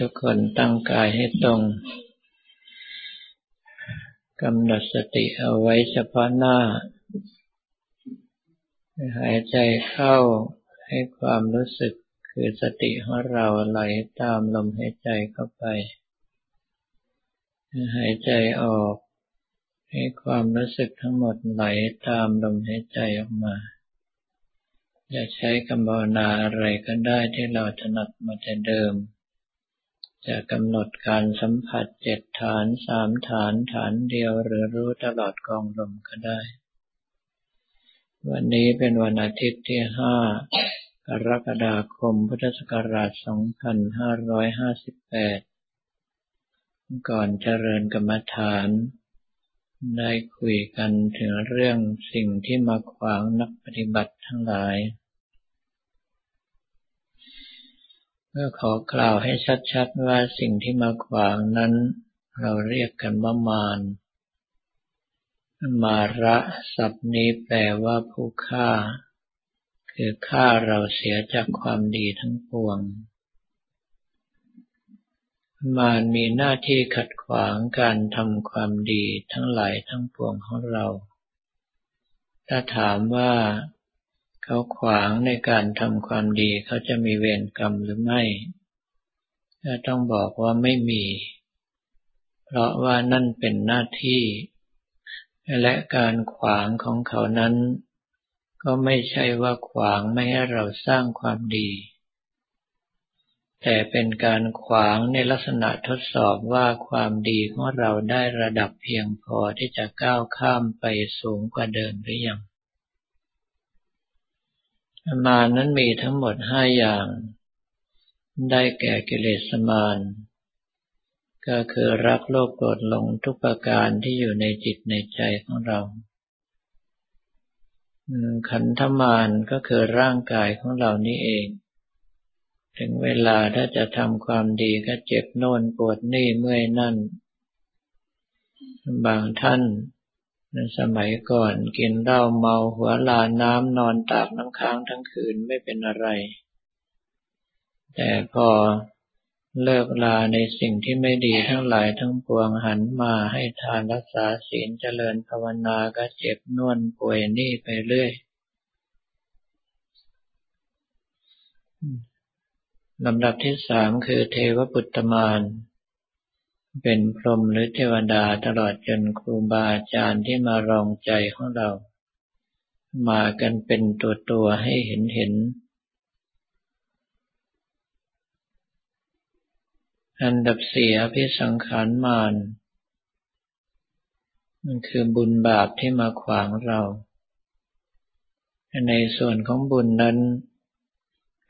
ทุกคนตั้งกายให้ตรงกำหนดสติเอาไว้เฉพาะหน้า หายใจเข้าให้ความรู้สึกคือสติของเราไหลตามลมหายใจเข้าไป หายใจออก ให้ความรู้สึกทั้งหมดไหลตามลมหายใจออกมาจะใช้คำภาวนาอะไรก็ได้ที่เราถนัดมาแต่เดิม จะกำหนดการสัมผัสเจ็ดฐานสามฐานฐานเดียวหรือรู้ตลอดกองลมก็ได้ วันนี้เป็นวันอาทิตย์ที่ห้ากรกฎาคมพุทธศักราช 2558 ก่อนเจริญกรรมฐาน ได้คุยกันถึงเรื่องสิ่งที่มาขวางนักปฏิบัติทั้งหลาย ก็ขอกล่าวให้ชัดๆว่าสิ่งที่มาขวางนั้น เราเรียกกันว่ามารมาระศัพท์นี้แปลว่าผู้ฆ่า คือฆ่าเราเสียจากความดีทั้งปวง มารมีหน้าที่ขัดขวางการทำความดีทั้งหลายทั้งปวงของเรา ถ้าถามว่า เขาขวางในการทำความดีเขาจะมีเวรกรรมหรือไม่ก็ต้องบอกว่าไม่มี เพราะว่านั่นเป็นหน้าที่ และการขวางของเขานั้น ก็ไม่ใช่ว่าขวางไม่ให้เราสร้างความดี แต่เป็นการขวางในลักษณะทดสอบว่าความดีของเราได้ระดับเพียงพอที่จะก้าวข้ามไปสูงกว่าเดิมหรือยัง มานั้นมีทั้งหมดห้าอย่าง ได้แก่กิเลสมานก็คือรักโลภโกรธหลงทุกประการที่อยู่ในจิตในใจของเรา ขันธมานก็คือร่างกายของเรานี่เอง ถึงเวลาถ้าจะทำความดีก็เจ็บโน่นปวดนี่เมื่อยนั่น บางท่าน ในสมัยก่อนกินเหล้าเมาหัวลาน้ำนอนตากน้ำค้างทั้งคืนไม่เป็นอะไร แต่พอเลิกลาในสิ่งที่ไม่ดีทั้งหลายทั้งปวงหันมาให้ทานรักษาศีลเจริญภาวนาก็เจ็บนวนป่วยนี่ไปเรื่อยลำดับที่สามคือเทวปุตตมาน เป็นพรหมหรือเทวดาตลอดจนครูบาอาจารย์ที่มารองใจของเรา มากันเป็นตัวตัวให้เห็นเห็นอันดับเสี่อภิสังขารมานมันคือบุญบาปที่มาขวางเรา ในส่วนของบุญนั้น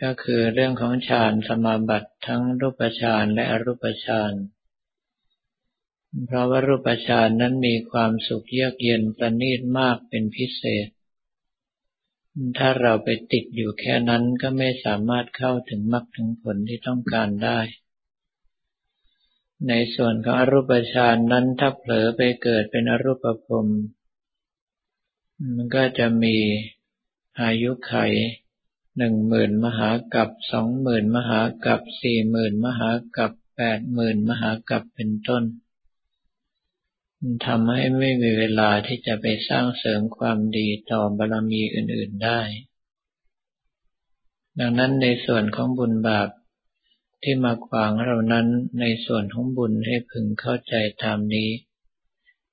ก็คือเรื่องของฌานสมาบัติทั้งรูปฌานและอรูปฌาน เพราะว่ารูปฌานนั้นมีความสุขเยือกเย็นประณีตมากเป็นพิเศษ ถ้าเราไปติดอยู่แค่นั้นก็ไม่สามารถเข้าถึงมรรคถึงผลที่ต้องการได้ ในส่วนของอรูปฌานนั้นถ้าเผลอไปเกิดเป็นอรูปภพมันก็จะมีอายุไขหนึ่งหมื่นมหากับสองหมื่นมหากับสี่หมื่นมหากับแปดหมื่นมหากับเป็นต้น ทำให้ไม่มีเวลาที่จะไปสร้างเสริมความดีต่อบารมีอื่น ๆได้ ดังนั้นในส่วนของบุญบาปที่มาขวางเรานั้นในส่วนของบุญให้พึงเข้าใจตามนี้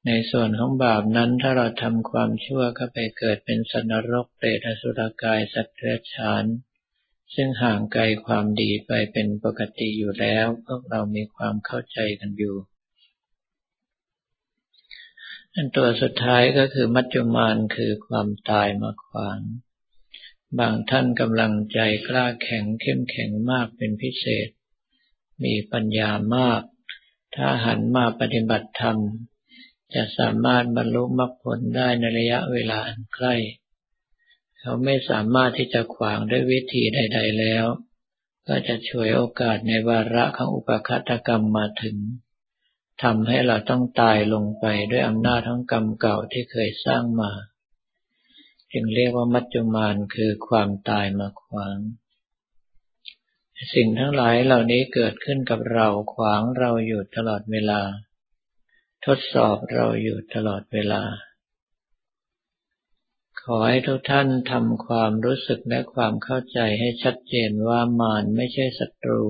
ในส่วนของบาปนั้นถ้าเราทำความชั่วก็ไปเกิดเป็นสันนรกเปรตอสุรกายสัตว์เดรัจฉานซึ่งห่างไกลความดีไปเป็นปกติอยู่แล้ว พวกเรามีความเข้าใจกันอยู่ อันตัวสุดท้ายก็คือมัจจุมานคือความตายมาขวาง บางท่านกำลังใจกล้าแข็งเข้มแข็งมากเป็นพิเศษ มีปัญญามาก ถ้าหันมาปฏิบัติธรรม จะสามารถบรรลุมรรคผลได้ในระยะเวลาอันใกล้ เขาไม่สามารถที่จะขวางด้วยวิธีใด ๆแล้ว ก็จะช่วยโอกาสในวาระของอุปคัตกรรมมาถึง ทำให้เราต้องตายลงไปด้วยอำนาจทั้งกรรมเก่าที่เคยสร้างมา จึงเรียกว่ามัจจุมานคือความตายมาขวาง สิ่งทั้งหลายเหล่านี้เกิดขึ้นกับเราขวางเราอยู่ตลอดเวลา ทดสอบเราอยู่ตลอดเวลา ขอให้ทุกท่านทำความรู้สึกและความเข้าใจให้ชัดเจนว่ามารไม่ใช่ศัตรู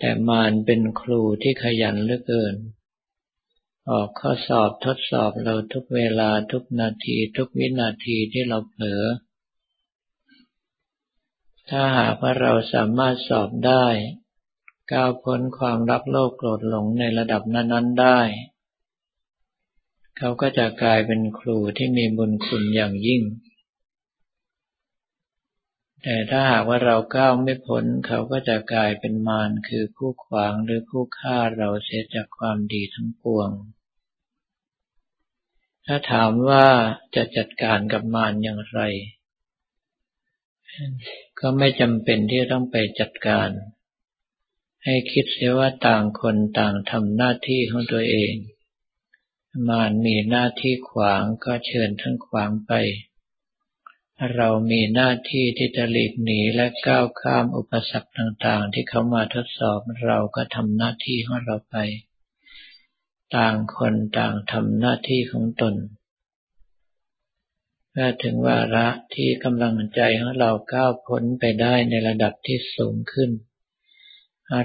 แต่มารเป็นครูที่ขยันเหลือเกิน ออกข้อสอบทดสอบเราทุกเวลาทุกนาทีทุกวินาทีที่เราเผลอ ถ้าหากว่าเราสามารถสอบได้ ก้าวพ้นความรักโลภโกรธหลงในระดับนั้น ๆ ได้ เขาก็จะกลายเป็นครูที่มีบุญคุณอย่างยิ่ง แต่ถ้าหากว่าเราก้าวไม่พ้นเขาก็จะกลายเป็นมารคือผู้ขวางหรือผู้ฆ่าเราเสียจากความดีทั้งปวง ถ้าถามว่าจะจัดการกับมารอย่างไร ก็ไม่จำเป็นที่ต้องไปจัดการ ให้คิดเสียว่าต่างคนต่างทำหน้าที่ของตัวเอง มารมีหน้าที่ขวางก็เชิญทั้งขวางไป เรามีหน้าที่ที่จะหลีกหนีและก้าวข้ามอุปสรรคต่างๆ ที่เขามาทดสอบเราก็ทำหน้าที่ของเราไป ต่างคนต่างทำหน้าที่ของตนเมื่อถึงวาระที่กำลังใจของเราก้าวพ้นไปได้ในระดับที่สูงขึ้น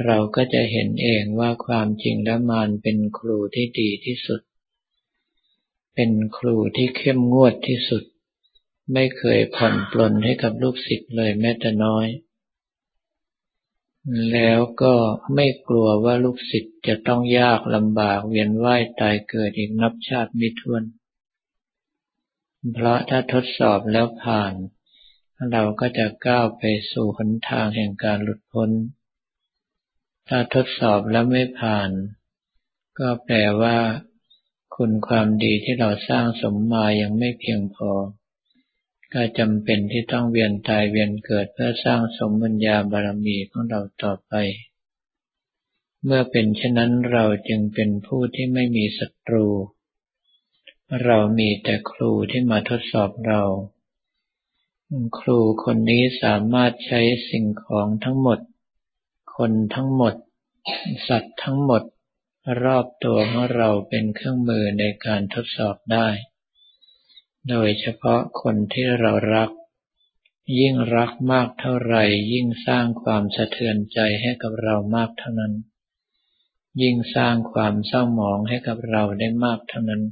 เราก็จะเห็นเองว่าความจริงและมานเป็นครูที่ดีที่สุด เป็นครูที่เข้มงวดที่สุด ไม่เคยผ่อนปลนให้กับลูกศิษย์เลยแม้แต่น้อย แล้วก็ไม่กลัวว่าลูกศิษย์จะต้องยากลำบากเวียนว่ายตายเกิดอีกนับชาติไม่ถ้วน เพราะถ้าทดสอบแล้วผ่าน เราก็จะก้าวไปสู่หนทางแห่งการหลุดพ้น ถ้าทดสอบแล้วไม่ผ่าน ก็แปลว่า คุณความดีที่เราสร้างสมมายังไม่เพียงพอ ก็จำเป็นที่ต้องเวียนตายเวียนเกิดเพื่อสร้างสมบุญญาบารมีของเราต่อไป เมื่อเป็นเช่นนั้นเราจึงเป็นผู้ที่ไม่มีศัตรู เรามีแต่ครูที่มาทดสอบเรา ครูคนนี้สามารถใช้สิ่งของทั้งหมด คนทั้งหมด สัตว์ทั้งหมด รอบตัวของเราเป็นเครื่องมือในการทดสอบได้ โดยเฉพาะคนที่เรารัก ยิ่งรักมากเท่าไหร่ ยิ่งสร้างความสะเทือนใจให้กับเรามากเท่านั้น ยิ่งสร้างความเศร้าหมองให้กับเราได้มากเท่านั้น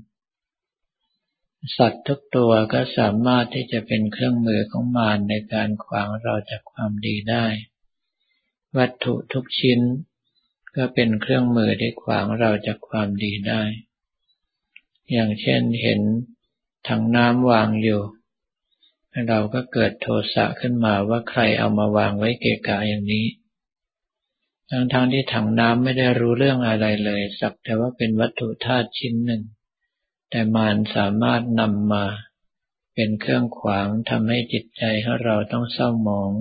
สัตว์ทุกตัวก็สามารถที่จะเป็นเครื่องมือของมารในการขวางเราจากความดีได้ วัตถุทุกชิ้น ก็เป็นเครื่องมือที่ขวางเราจากความดีได้ อย่างเช่นเห็น ถังน้ำวางอยู่ เราก็เกิดโทสะขึ้นมาว่าใครเอามาวางไว้เกะกะอย่างนี้ ทั้งๆทที่ถังน้ำไม่ได้รู้เรื่องอะไรเลย สักแต่ว่าเป็นวัตถุธาตุชิ้นหนึ่ง แต่มารสามารถนำมา เป็นเครื่องขวางทำให้จิตใจของเราต้องเศร้าหมอง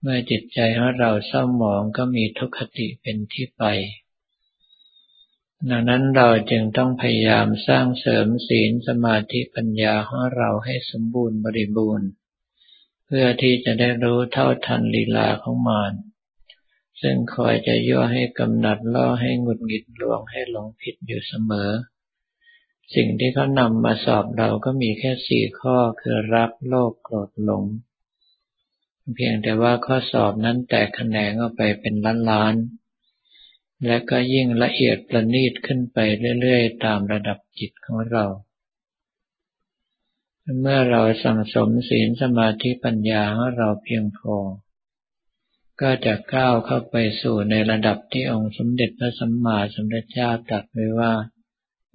เมื่อจิตใจของเราเศร้าหมองก็มีทุกขติเป็นที่ไป ดังนั้นเราจึงต้องพยายามสร้างเสริมศีลสมาธิปัญญาของเราให้สมบูรณ์บริบูรณ์ เพื่อที่จะได้รู้เท่าทันลีลาของมารซึ่งคอยจะยั่วให้กำหนัดล่อให้หงุดหงิดลวงให้หลงผิดอยู่เสมอ สิ่งที่เขานำมาสอบเราก็มีแค่สี่ข้อคือรักโลภโกรธหลง เพียงแต่ว่าข้อสอบนั้นแตกแขนงออกไปเป็นล้านๆ และก็ยิ่งละเอียดประณีตขึ้นไปเรื่อยๆ ตามระดับจิตของเรา เมื่อเราสั่งสมศีลสมาธิปัญญาของเราเพียงพอ ก็จะก้าวเข้าไปสู่ในระดับที่องค์สมเด็จพระสัมมาสัมพุทธเจ้าตรัสไว้ว่า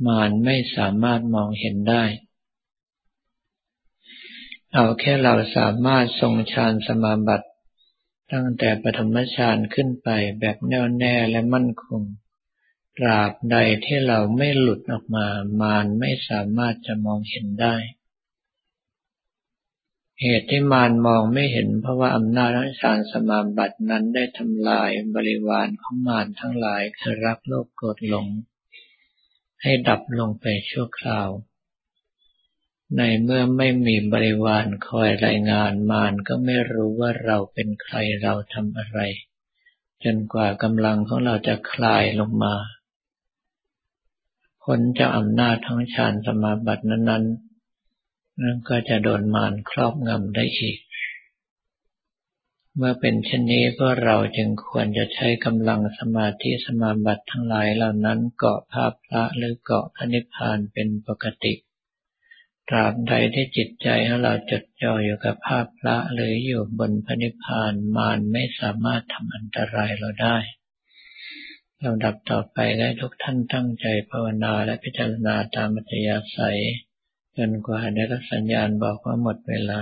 มารไม่สามารถมองเห็นได้ เอาแค่เราสามารถทรงฌานสมาบัติ ตั้งแต่ปฐมฌานขึ้นไปแบบแน่วแน่และมั่นคง ตราบใดที่เราไม่หลุดออกมามารไม่สามารถจะมองเห็นได้ เหตุที่มารมองไม่เห็นเพราะว่าอำนาจของฌานสมาบัตินั้นได้ทำลายบริวารของมารทั้งหลายคือรักโลภโกรธหลง ให้ดับลงไปชั่วคราว ในเมื่อไม่มีบริวารคอยรายงานมารก็ไม่รู้ว่าเราเป็นใครเราทำอะไร จนกว่ากำลังของเราจะคลายลงมาพ้นจากอำนาจของฌานสมาบัตินั้นๆนั่นก็จะโดนมารครอบงำได้อีก เมื่อเป็นเช่นนี้ก็เราจึงควรจะใช้กำลังสมาธิสมาบัติทั้งหลายเหล่านั้นเกาะภาพพระหรือเกาะพระนิพพานเป็นปกติ ตราบใดที่จิตใจของเราจดจ่ออยู่กับภาพพระหรืออยู่บนพระนิพพานมารไม่สามารถทำอันตรายเราได้ลำดับต่อไปให้ทุกท่านตั้งใจภาวนาและพิจารณาตามมัธยาศัยจนกว่าได้รับสัญญาณบอกว่าหมดเวลา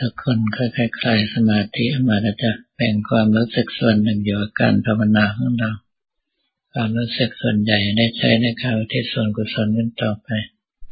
ทุกคนค่อยๆคลายสมาธิมาแล้วจะแบ่งความรู้สึกส่วนหนึ่งอยู่กับการภาวนาของเรา ความรู้สึกส่วนใหญ่ได้ใช้ในข่าวที่ส่วนกุศลกันต่อไป